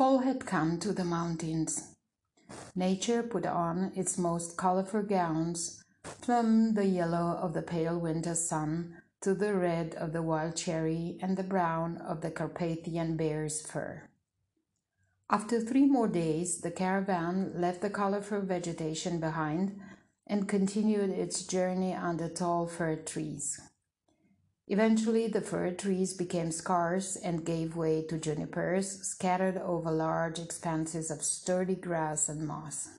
Fall had come to the mountains. Nature put on its most colorful gowns, from the yellow of the pale winter sun to the red of the wild cherry and the brown of the Carpathian bear's fur. After three more days, the caravan left the colorful vegetation behind and continued its journey under tall fir trees. Eventually, the fir trees became scarce and gave way to junipers scattered over large expanses of sturdy grass and moss.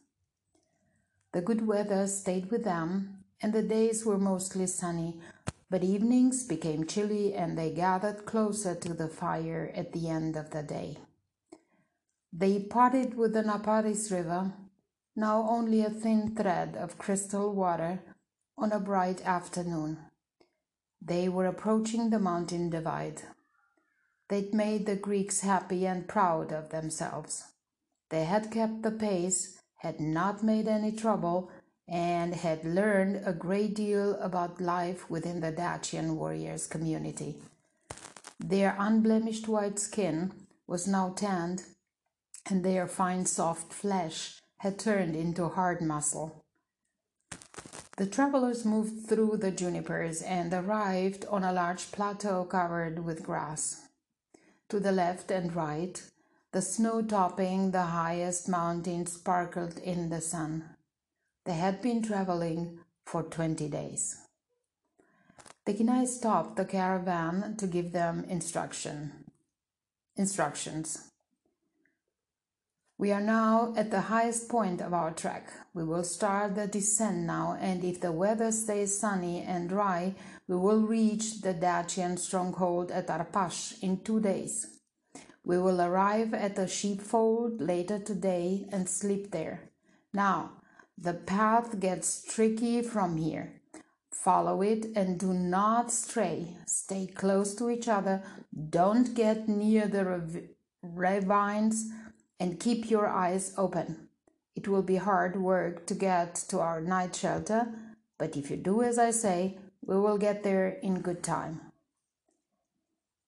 The good weather stayed with them, and the days were mostly sunny, but evenings became chilly and they gathered closer to the fire at the end of the day. They parted with the Naparis River, now only a thin thread of crystal water, on a bright afternoon. They were approaching the mountain divide. They'd made the Greeks happy and proud of themselves. They had kept the pace, had not made any trouble, and had learned a great deal about life within the Dacian warriors' community. Their unblemished white skin was now tanned, and their fine soft flesh had turned into hard muscle. The travelers moved through the junipers and arrived on a large plateau covered with grass. To the left and right, the snow topping the highest mountain sparkled in the sun. They had been traveling for 20 days. Dekinai stopped the caravan to give them instruction. Instructions. We are now at the highest point of our trek. We will start the descent now, and if the weather stays sunny and dry, we will reach the Dacian stronghold at Arpash in two days. We will arrive at the sheepfold later today and sleep there. Now, the path gets tricky from here. Follow it and do not stray. Stay close to each other. Don't get near the ravines and keep your eyes open. It will be hard work to get to our night shelter, but if you do as I say, we will get there in good time.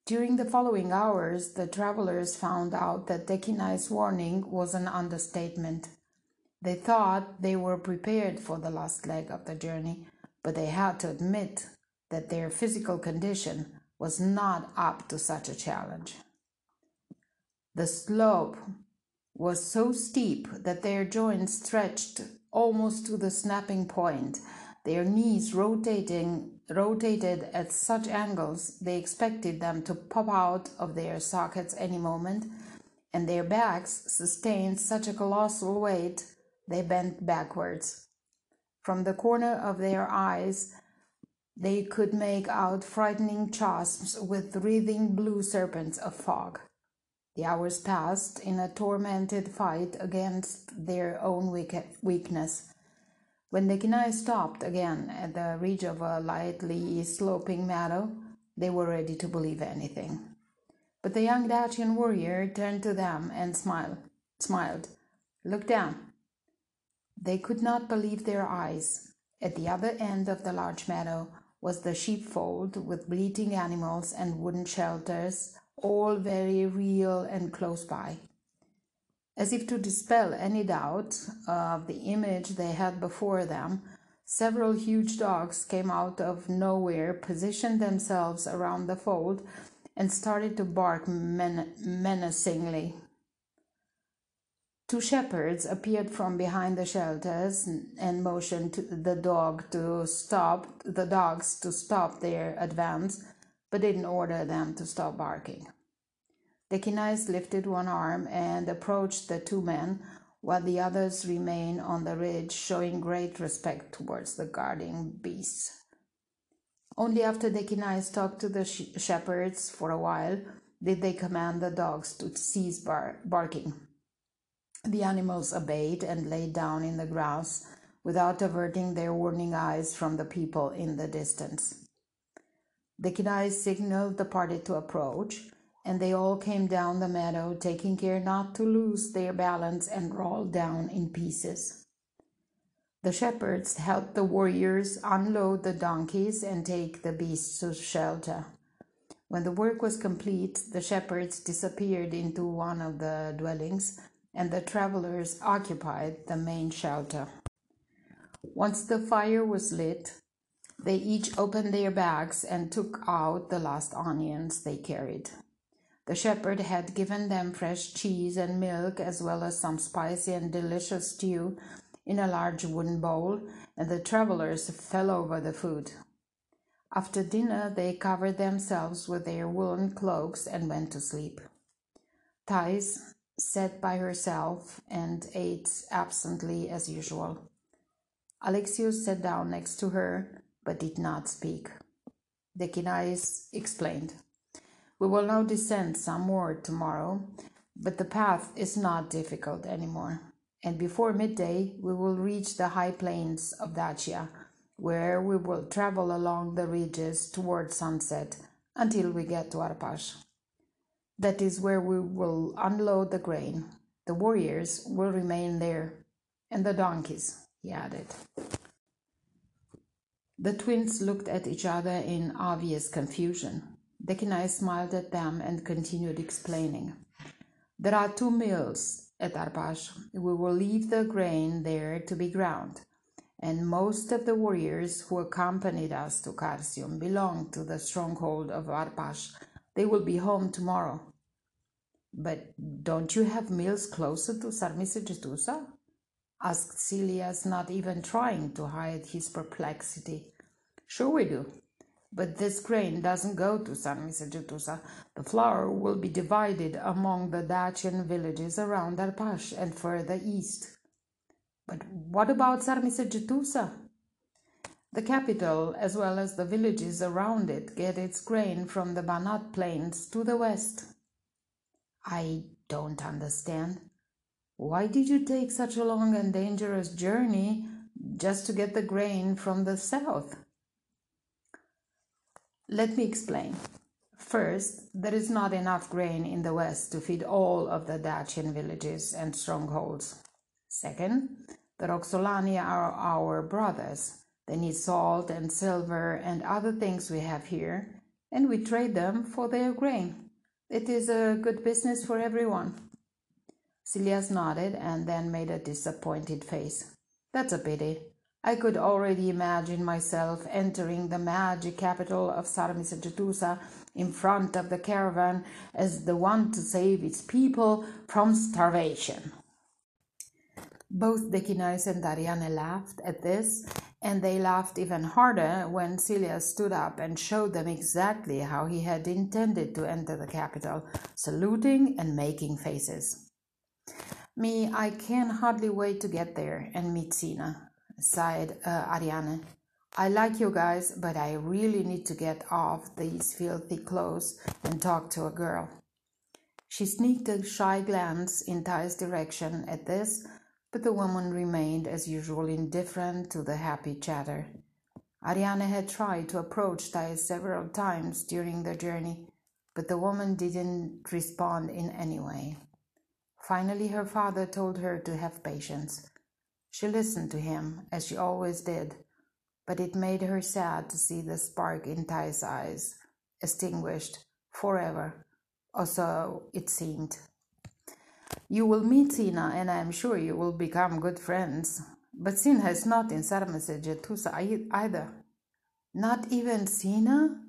During the following hours, the travelers found out that Dekinai's warning was an understatement. They thought they were prepared for the last leg of the journey, but they had to admit that their physical condition was not up to such a challenge. The slope was so steep that their joints stretched almost to the snapping point, their knees rotating rotated at such angles they expected them to pop out of their sockets any moment, and their backs sustained such a colossal weight they bent backwards. From the corner of their eyes, they could make out frightening chasms with writhing blue serpents of fog. The hours passed in a tormented fight against their own weakness. When Dekinai stopped again at the ridge of a lightly sloping meadow, they were ready to believe anything. But the young Dacian warrior turned to them and smiled. Smiled. Look down. They could not believe their eyes. At the other end of the large meadow was the sheepfold with bleating animals and wooden shelters all very real and close by. As if to dispel any doubt of the image they had before them, several huge dogs came out of nowhere, positioned themselves around the fold, and started to bark men- menacingly. Two shepherds appeared from behind the shelters and motioned the dog to stop the dogs to stop their advance but didn't order them to stop barking. Dekinais lifted one arm and approached the two men, while the others remained on the ridge, showing great respect towards the guarding beasts. Only after Dekinais talked to the sh- shepherds for a while did they command the dogs to cease bar- barking. The animals obeyed and lay down in the grass without averting their warning eyes from the people in the distance. Dekinai signaled the party to approach, and they all came down the meadow, taking care not to lose their balance and roll down in pieces. The shepherds helped the warriors unload the donkeys and take the beasts to shelter. When the work was complete, the shepherds disappeared into one of the dwellings, and the travelers occupied the main shelter. Once the fire was lit, they each opened their bags and took out the last onions they carried. The shepherd had given them fresh cheese and milk, as well as some spicy and delicious stew in a large wooden bowl, and the travelers fell over the food. After dinner, they covered themselves with their woolen cloaks and went to sleep. Thais sat by herself and ate absently as usual. Alexios sat down next to her but did not speak. Dekinais explained. We will now descend some more tomorrow, but the path is not difficult anymore. And before midday, we will reach the high plains of Dacia, where we will travel along the ridges toward sunset until we get to Arpash. That is where we will unload the grain. The warriors will remain there, and the donkeys, he added. The twins looked at each other in obvious confusion. Dekinai smiled at them and continued explaining. There are two mills at Arpash. We will leave the grain there to be ground. And most of the warriors who accompanied us to Carsium belong to the stronghold of Arpash. They will be home tomorrow. But don't you have mills closer to Sarmisegetusa? asked Celias, not even trying to hide his perplexity. Sure we do, but this grain doesn't go to Sarmisegetusa. The flour will be divided among the Dacian villages around Arpash and further east. But what about Sarmisegetusa? The capital, as well as the villages around it, get its grain from the Banat plains to the west. I don't understand. Why did you take such a long and dangerous journey just to get the grain from the south? Let me explain. First, there is not enough grain in the west to feed all of the Dacian villages and strongholds. Second, the Roxolani are our brothers. They need salt and silver and other things we have here, and we trade them for their grain. It is a good business for everyone. Celias nodded and then made a disappointed face. That's a pity. I could already imagine myself entering the magic capital of Sarmisegetusa in front of the caravan as the one to save its people from starvation. Both Dekinais and Ariane laughed at this, and they laughed even harder when Celia stood up and showed them exactly how he had intended to enter the capital, saluting and making faces. Me, I can hardly wait to get there and meet Sina sighed uh, Ariane. I like you guys, but I really need to get off these filthy clothes and talk to a girl. She sneaked a shy glance in Thai's direction at this, but the woman remained as usual indifferent to the happy chatter. Ariane had tried to approach Thai several times during the journey, but the woman didn't respond in any way. Finally, her father told her to have patience. She listened to him, as she always did, but it made her sad to see the spark in Thai's eyes extinguished forever, or so it seemed. You will meet Sina, and I am sure you will become good friends. But Sina is not in Sarmisegetusa either. Not even Sina?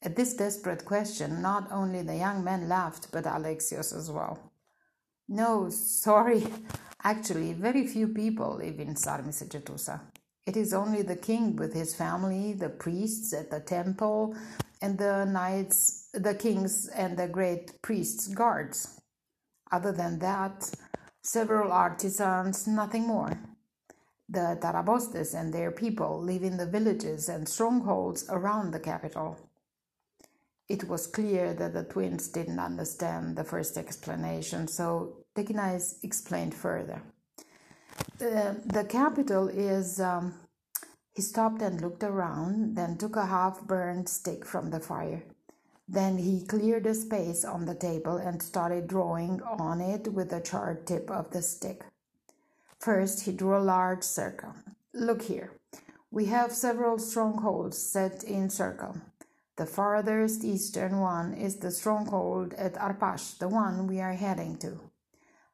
At this desperate question, not only the young man laughed, but Alexios as well. No, sorry, Actually, very few people live in Sarmisegetusa. It is only the king with his family, the priests at the temple, and the knights, the kings, and the great priests' guards. Other than that, several artisans, nothing more. The Tarabostes and their people live in the villages and strongholds around the capital. It was clear that the twins didn't understand the first explanation, so Dekinais explained further. The, the capital is. Um, he stopped and looked around, then took a half burned stick from the fire. Then he cleared a space on the table and started drawing on it with the charred tip of the stick. First, he drew a large circle. Look here. We have several strongholds set in circle. The farthest eastern one is the stronghold at Arpash, the one we are heading to.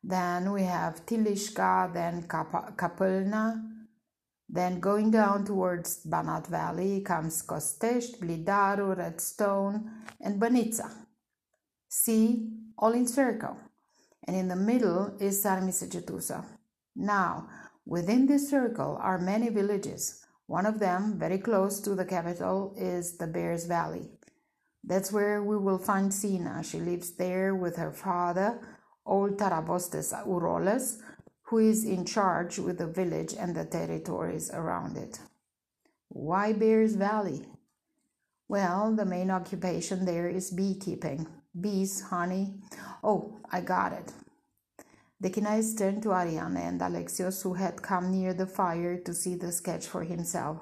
Then we have Tilishka, then Kapelna. Then going down towards Banat Valley comes Kostesh, Glidaru, Redstone, and Banitsa. See, all in circle. And in the middle is Sarmisegetusa. Now, within this circle are many villages. One of them, very close to the capital, is the Bears Valley. That's where we will find Sina. She lives there with her father, old Tarabostes Uroles, who is in charge with the village and the territories around it. Why Bears Valley? Well, the main occupation there is beekeeping. Bees, honey. Oh, I got it. Dekinais turned to Ariane and Alexios, who had come near the fire to see the sketch for himself.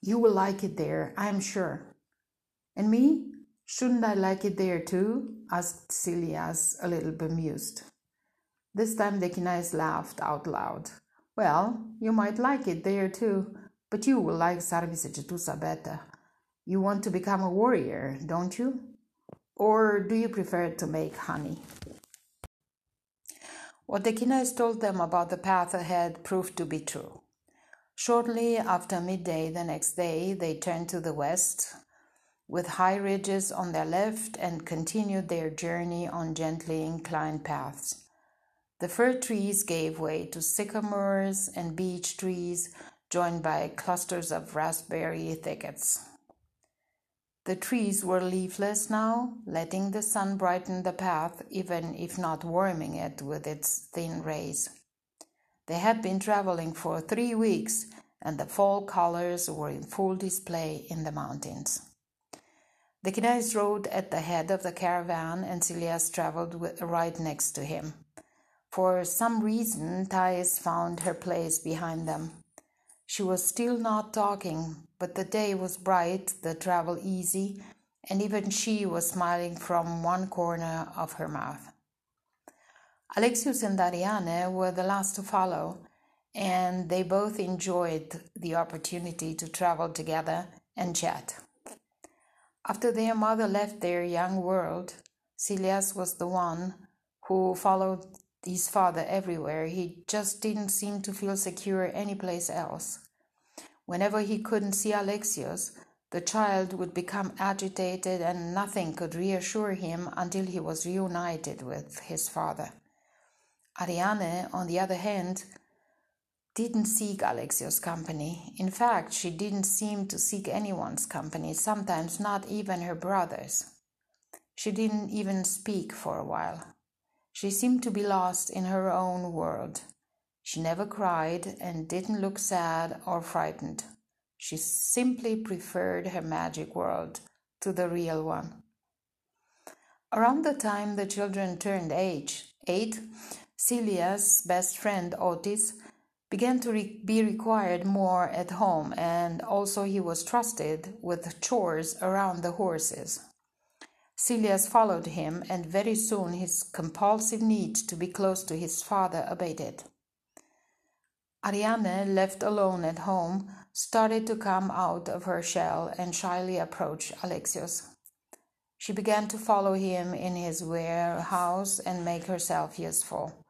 You will like it there, I am sure. And me? Shouldn't I like it there too? asked Celias, a little bemused. This time Dekinais laughed out loud. Well, you might like it there too, but you will like Sarmisegetusa better. You want to become a warrior, don't you? Or do you prefer to make honey? What Dekinais told them about the path ahead proved to be true. Shortly after midday the next day, they turned to the west with high ridges on their left and continued their journey on gently inclined paths. The fir trees gave way to sycamores and beech trees, joined by clusters of raspberry thickets. The trees were leafless now, letting the sun brighten the path, even if not warming it with its thin rays. They had been traveling for three weeks, and the fall colors were in full display in the mountains. Dekinais rode at the head of the caravan, and Celias traveled right next to him. For some reason, Thais found her place behind them. She was still not talking, but the day was bright, the travel easy, and even she was smiling from one corner of her mouth. Alexios and Ariane were the last to follow, and they both enjoyed the opportunity to travel together and chat. After their mother left their young world, Celias was the one who followed his father everywhere. He just didn't seem to feel secure anyplace else. Whenever he couldn't see Alexios, the child would become agitated and nothing could reassure him until he was reunited with his father. Ariane, on the other hand, didn't seek Alexios' company. In fact, she didn't seem to seek anyone's company, sometimes not even her brother's. She didn't even speak for a while. She seemed to be lost in her own world. She never cried and didn't look sad or frightened. She simply preferred her magic world to the real one. Around the time the children turned age, eight, Celia's best friend Otis began to re- be required more at home, and also he was trusted with chores around the horses. Celias followed him, and very soon his compulsive need to be close to his father abated. Ariane, left alone at home, started to come out of her shell and shyly approach Alexios. She began to follow him in his warehouse and make herself useful.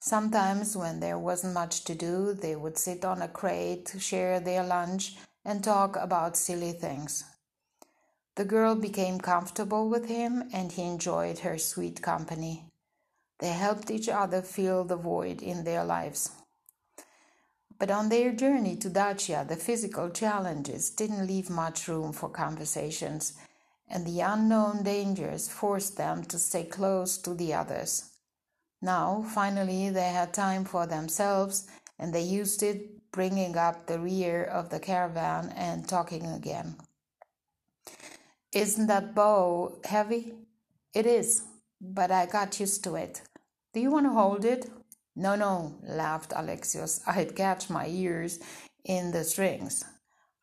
Sometimes, when there wasn't much to do, they would sit on a crate, share their lunch, and talk about silly things. The girl became comfortable with him, and he enjoyed her sweet company. They helped each other fill the void in their lives. But on their journey to Dacia, the physical challenges didn't leave much room for conversations, and the unknown dangers forced them to stay close to the others. Now, finally, they had time for themselves and they used it, bringing up the rear of the caravan and talking again. Isn't that bow heavy? It is, but I got used to it. Do you want to hold it? No, no, laughed Alexios. I'd catch my ears in the strings.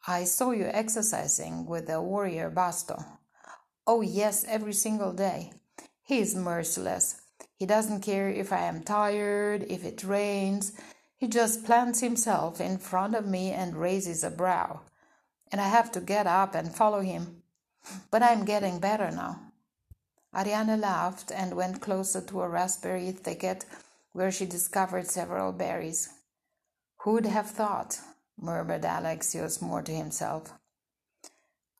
I saw you exercising with the warrior Basto. Oh, yes, every single day. He is merciless. He doesn't care if I am tired, if it rains. He just plants himself in front of me and raises a brow. And I have to get up and follow him. But I'm getting better now. Ariane laughed and went closer to a raspberry thicket where she discovered several berries. Who'd have thought? murmured Alexios more to himself.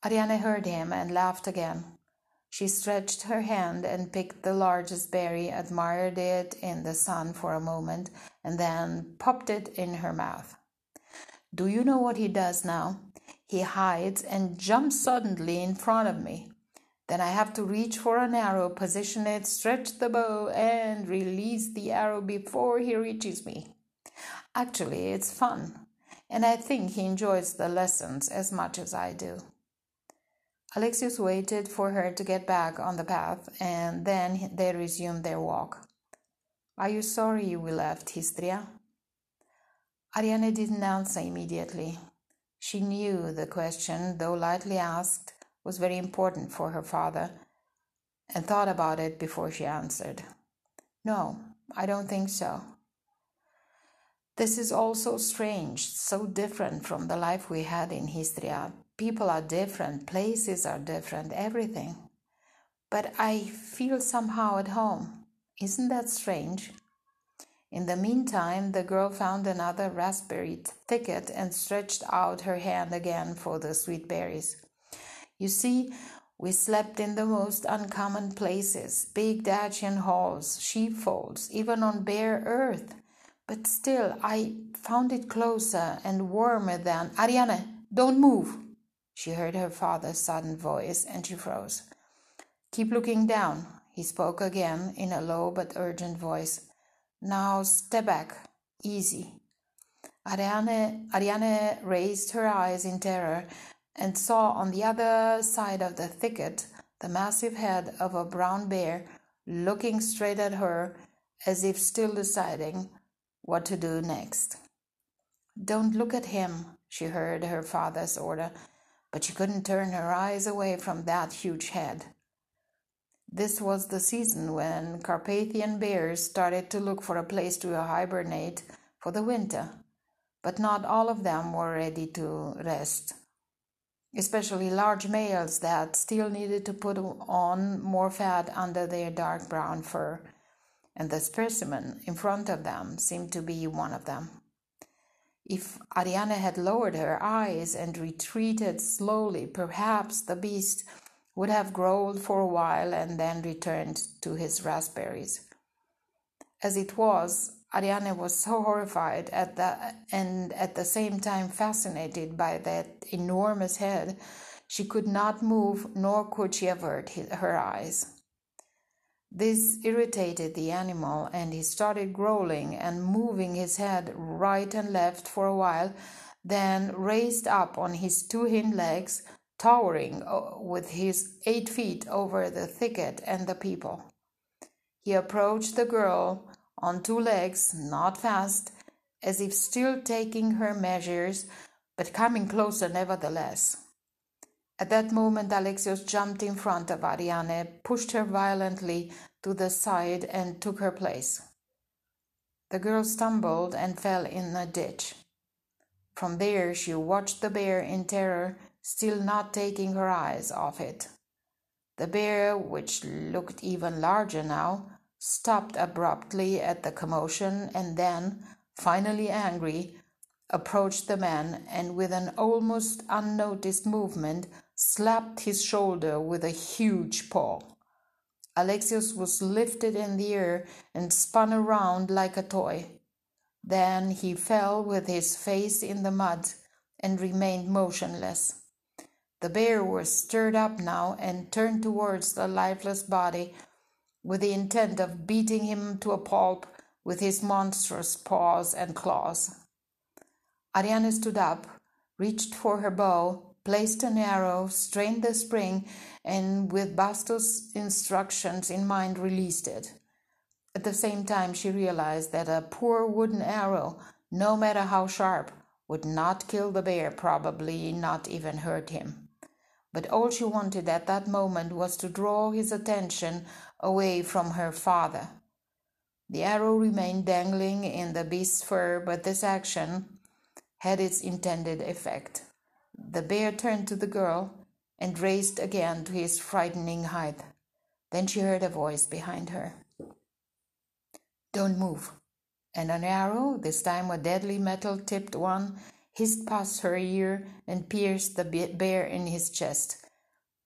Ariane heard him and laughed again. She stretched her hand and picked the largest berry, admired it in the sun for a moment, and then popped it in her mouth. Do you know what he does now? He hides and jumps suddenly in front of me. Then I have to reach for an arrow, position it, stretch the bow, and release the arrow before he reaches me. Actually, it's fun, and I think he enjoys the lessons as much as I do. Alexios waited for her to get back on the path, and then they resumed their walk. Are you sorry we left Histria? Ariane didn't answer immediately. She knew the question, though lightly asked, was very important for her father and thought about it before she answered. No, I don't think so. This is all so strange, so different from the life we had in Histria. People are different, places are different, everything. But I feel somehow at home. Isn't that strange? In the meantime, the girl found another raspberry thicket and stretched out her hand again for the sweet berries. You see, we slept in the most uncommon places big Dacian halls, sheepfolds, even on bare earth. But still, I found it closer and warmer than. Ariane, don't move! She heard her father's sudden voice and she froze. Keep looking down, he spoke again in a low but urgent voice. Now step back, easy. Ariane, Ariane raised her eyes in terror and saw on the other side of the thicket the massive head of a brown bear looking straight at her as if still deciding what to do next. Don't look at him, she heard her father's order, but she couldn't turn her eyes away from that huge head. This was the season when Carpathian bears started to look for a place to hibernate for the winter, but not all of them were ready to rest especially large males that still needed to put on more fat under their dark brown fur, and the specimen in front of them seemed to be one of them. If Ariane had lowered her eyes and retreated slowly, perhaps the beast would have growled for a while and then returned to his raspberries. As it was, Ariane was so horrified at the and at the same time fascinated by that enormous head, she could not move nor could she avert her eyes. This irritated the animal, and he started growling and moving his head right and left for a while, then raised up on his two hind legs, towering uh, with his eight feet over the thicket and the people. He approached the girl on two legs, not fast, as if still taking her measures, but coming closer nevertheless. At that moment, Alexios jumped in front of Ariane, pushed her violently to the side, and took her place. The girl stumbled and fell in a ditch. From there, she watched the bear in terror, still not taking her eyes off it. The bear, which looked even larger now, stopped abruptly at the commotion, and then, finally angry, approached the man and with an almost unnoticed movement slapped his shoulder with a huge paw. Alexios was lifted in the air and spun around like a toy. Then he fell with his face in the mud and remained motionless. The bear was stirred up now and turned towards the lifeless body with the intent of beating him to a pulp with his monstrous paws and claws. Ariane stood up, reached for her bow, placed an arrow, strained the spring, and with Bastos' instructions in mind, released it. At the same time, she realized that a poor wooden arrow, no matter how sharp, would not kill the bear, probably not even hurt him. But all she wanted at that moment was to draw his attention away from her father. The arrow remained dangling in the beast's fur, but this action had its intended effect. The bear turned to the girl and raised again to his frightening height. Then she heard a voice behind her. Don't move. And an arrow, this time a deadly metal tipped one, hissed past her ear and pierced the bear in his chest.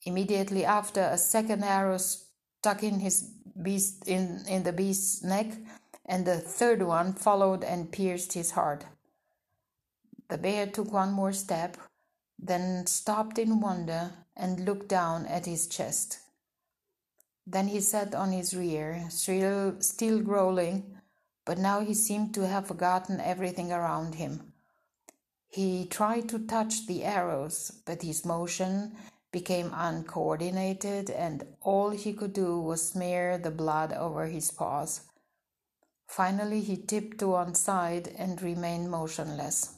Immediately after, a second arrow stuck in his beast in, in the beast's neck, and the third one followed and pierced his heart. The bear took one more step, then stopped in wonder and looked down at his chest. Then he sat on his rear, still, still growling, but now he seemed to have forgotten everything around him. He tried to touch the arrows, but his motion became uncoordinated, and all he could do was smear the blood over his paws. Finally, he tipped to one side and remained motionless.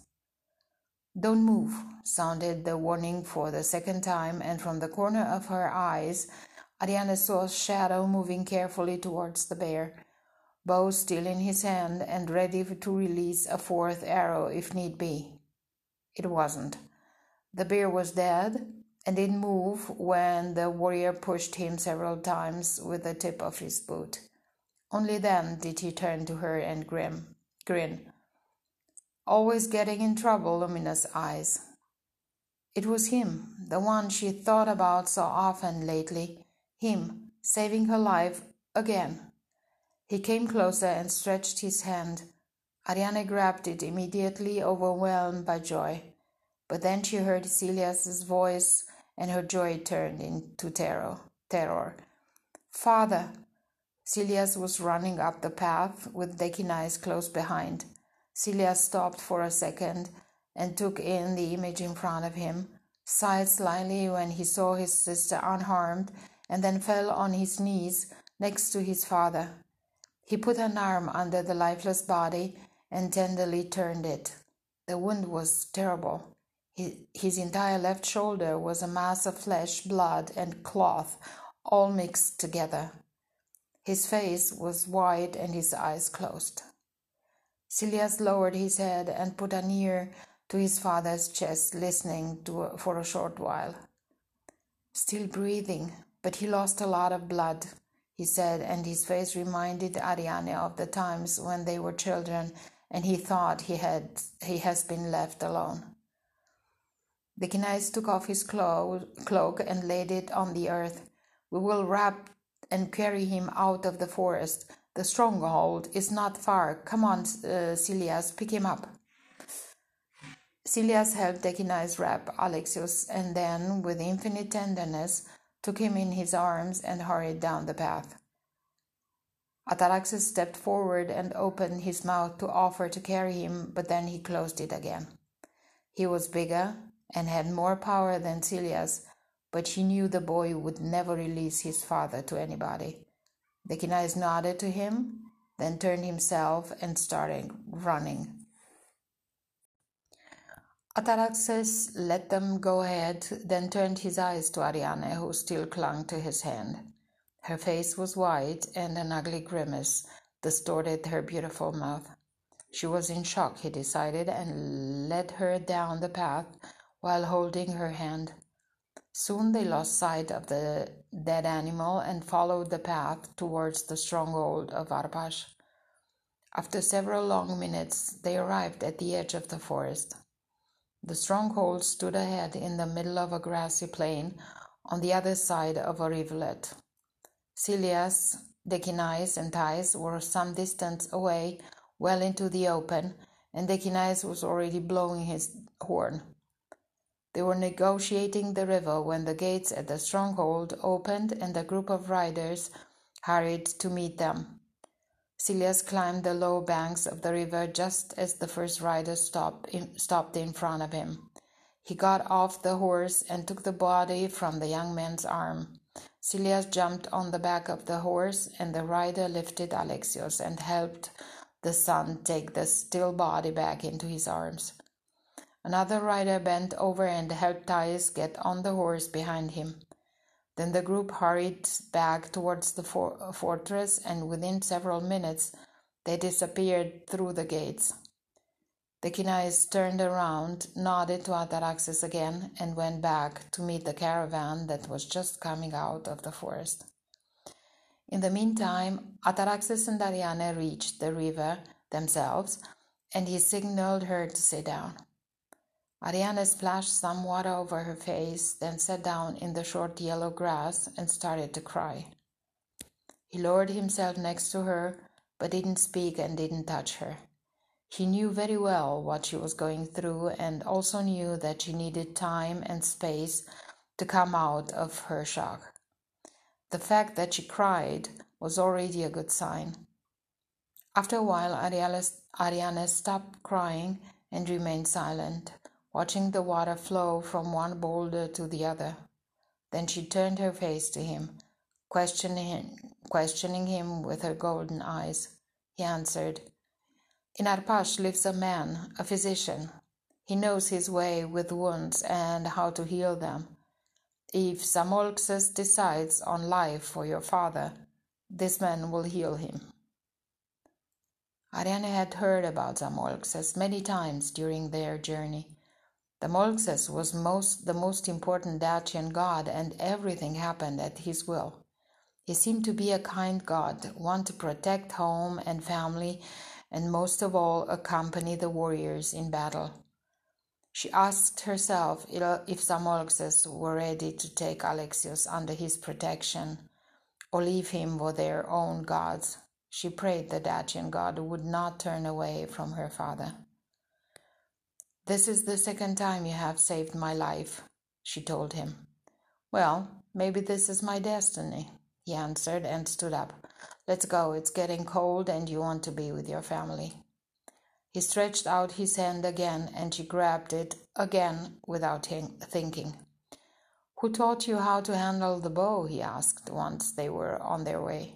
Don't move, sounded the warning for the second time, and from the corner of her eyes, Ariane saw a shadow moving carefully towards the bear, bow still in his hand and ready to release a fourth arrow if need be. It wasn't. The bear was dead and didn't move when the warrior pushed him several times with the tip of his boot. Only then did he turn to her and grin. grin. Always getting in trouble, luminous eyes. It was him, the one she thought about so often lately, him, saving her life again. He came closer and stretched his hand. Ariane grabbed it immediately, overwhelmed by joy. But then she heard Celia's voice, and her joy turned into terror. Terror. Father! Celias was running up the path with Dekinais close behind. Celia stopped for a second and took in the image in front of him, sighed slightly when he saw his sister unharmed, and then fell on his knees next to his father. He put an arm under the lifeless body and tenderly turned it. The wound was terrible. His entire left shoulder was a mass of flesh, blood, and cloth, all mixed together. His face was white and his eyes closed. Celias lowered his head and put an ear to his father's chest, listening for a short while. Still breathing, but he lost a lot of blood he said, and his face reminded Ariane of the times when they were children and he thought he had he has been left alone. The Dekinais took off his cloak and laid it on the earth. We will wrap and carry him out of the forest. The stronghold is not far. Come on, uh, pick him up. Celias helped Dekinais wrap Alexios and then, with infinite tenderness, took him in his arms, and hurried down the path. Ataraxis stepped forward and opened his mouth to offer to carry him, but then he closed it again. He was bigger and had more power than Celias, but she knew the boy would never release his father to anybody. Dekinais nodded to him, then turned himself and started running. Ataraxis let them go ahead, then turned his eyes to Ariane, who still clung to his hand. Her face was white, and an ugly grimace distorted her beautiful mouth. She was in shock, he decided, and led her down the path while holding her hand. Soon they lost sight of the dead animal and followed the path towards the stronghold of Arpash. After several long minutes, they arrived at the edge of the forest. The stronghold stood ahead in the middle of a grassy plain on the other side of a rivulet. Celias, Dekinais, and Thais were some distance away, well into the open, and Dekinais was already blowing his horn. They were negotiating the river when the gates at the stronghold opened and a group of riders hurried to meet them. Celias climbed the low banks of the river just as the first rider stopped in, stopped in front of him. He got off the horse and took the body from the young man's arm. Celias jumped on the back of the horse, and the rider lifted Alexios and helped the son take the still body back into his arms. Another rider bent over and helped Thais get on the horse behind him. Then the group hurried back towards the for- uh, fortress, and within several minutes they disappeared through the gates. Dekinais turned around, nodded to Ataraxis again, and went back to meet the caravan that was just coming out of the forest. In the meantime, Ataraxis and Ariane reached the river themselves, and he signaled her to sit down. Ariane splashed some water over her face, then sat down in the short yellow grass and started to cry. He lowered himself next to her, but didn't speak and didn't touch her. He knew very well what she was going through and also knew that she needed time and space to come out of her shock. The fact that she cried was already a good sign. After a while, Ariane stopped crying and remained silent, watching the water flow from one boulder to the other. Then she turned her face to him, questioning him, questioning him with her golden eyes. He answered, in Arpash lives a man, a physician. He knows his way with wounds and how to heal them. If Zamolxes decides on life for your father, this man will heal him. Ariane had heard about Zamolxes many times during their journey. Zamolxes was most, the most important Dacian god, and everything happened at his will. He seemed to be a kind god, one to protect home and family and most of all accompany the warriors in battle. She asked herself if Zamolxes were ready to take Alexios under his protection or leave him for their own gods. She prayed the Dacian god would not turn away from her father. This is the second time you have saved my life, she told him. Well, maybe this is my destiny, he answered and stood up. Let's go, it's getting cold and you want to be with your family. He stretched out his hand again and she grabbed it again without thinking. Who taught you how to handle the bow? he asked once they were on their way.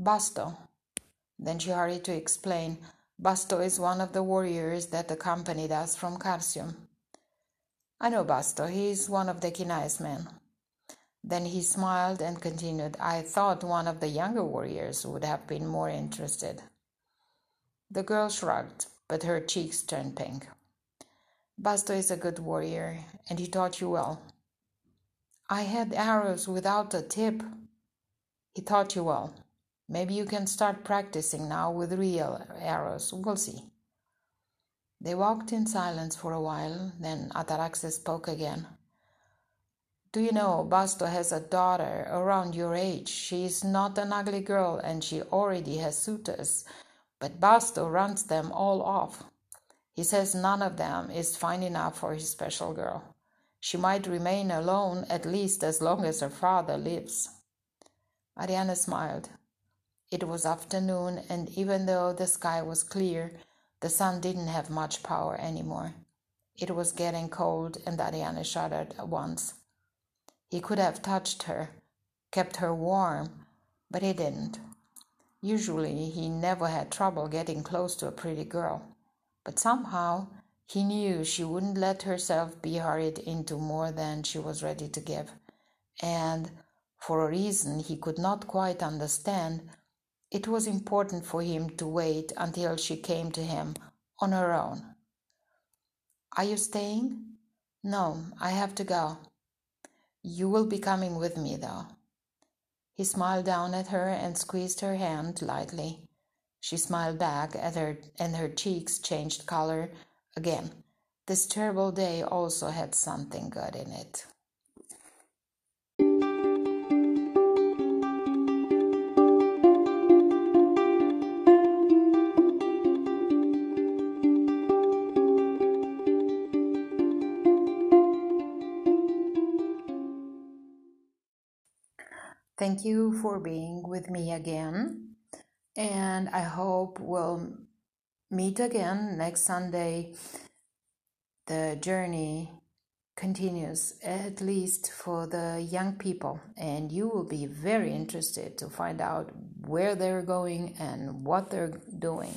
Basto. Then she hurried to explain. Basto is one of the warriors that accompanied us from Carsium. I know Basto. He is one of Dekinais men. Then he smiled and continued, I thought one of the younger warriors would have been more interested. The girl shrugged, but her cheeks turned pink. Basto is a good warrior, and he taught you well. I had arrows without a tip. He taught you well. Maybe you can start practicing now with real arrows. We'll see. They walked in silence for a while, then Ataraxis spoke again. Do you know, Basto has a daughter around your age. She is not an ugly girl and she already has suitors, but Basto runs them all off. He says none of them is fine enough for his special girl. She might remain alone at least as long as her father lives. Ariane smiled. It was afternoon, and even though the sky was clear, the sun didn't have much power anymore. It was getting cold, and Ariane shuddered at once. He could have touched her, kept her warm, but he didn't. Usually, he never had trouble getting close to a pretty girl, but somehow he knew she wouldn't let herself be hurried into more than she was ready to give, and for a reason he could not quite understand, it was important for him to wait until she came to him on her own. Are you staying? No, I have to go. You will be coming with me, though. He smiled down at her and squeezed her hand lightly. She smiled back at her, and her cheeks changed color again. This terrible day also had something good in it. Thank you for being with me again. And I hope we'll meet again next Sunday. The journey continues, at least for the young people, and you will be very interested to find out where they're going and what they're doing.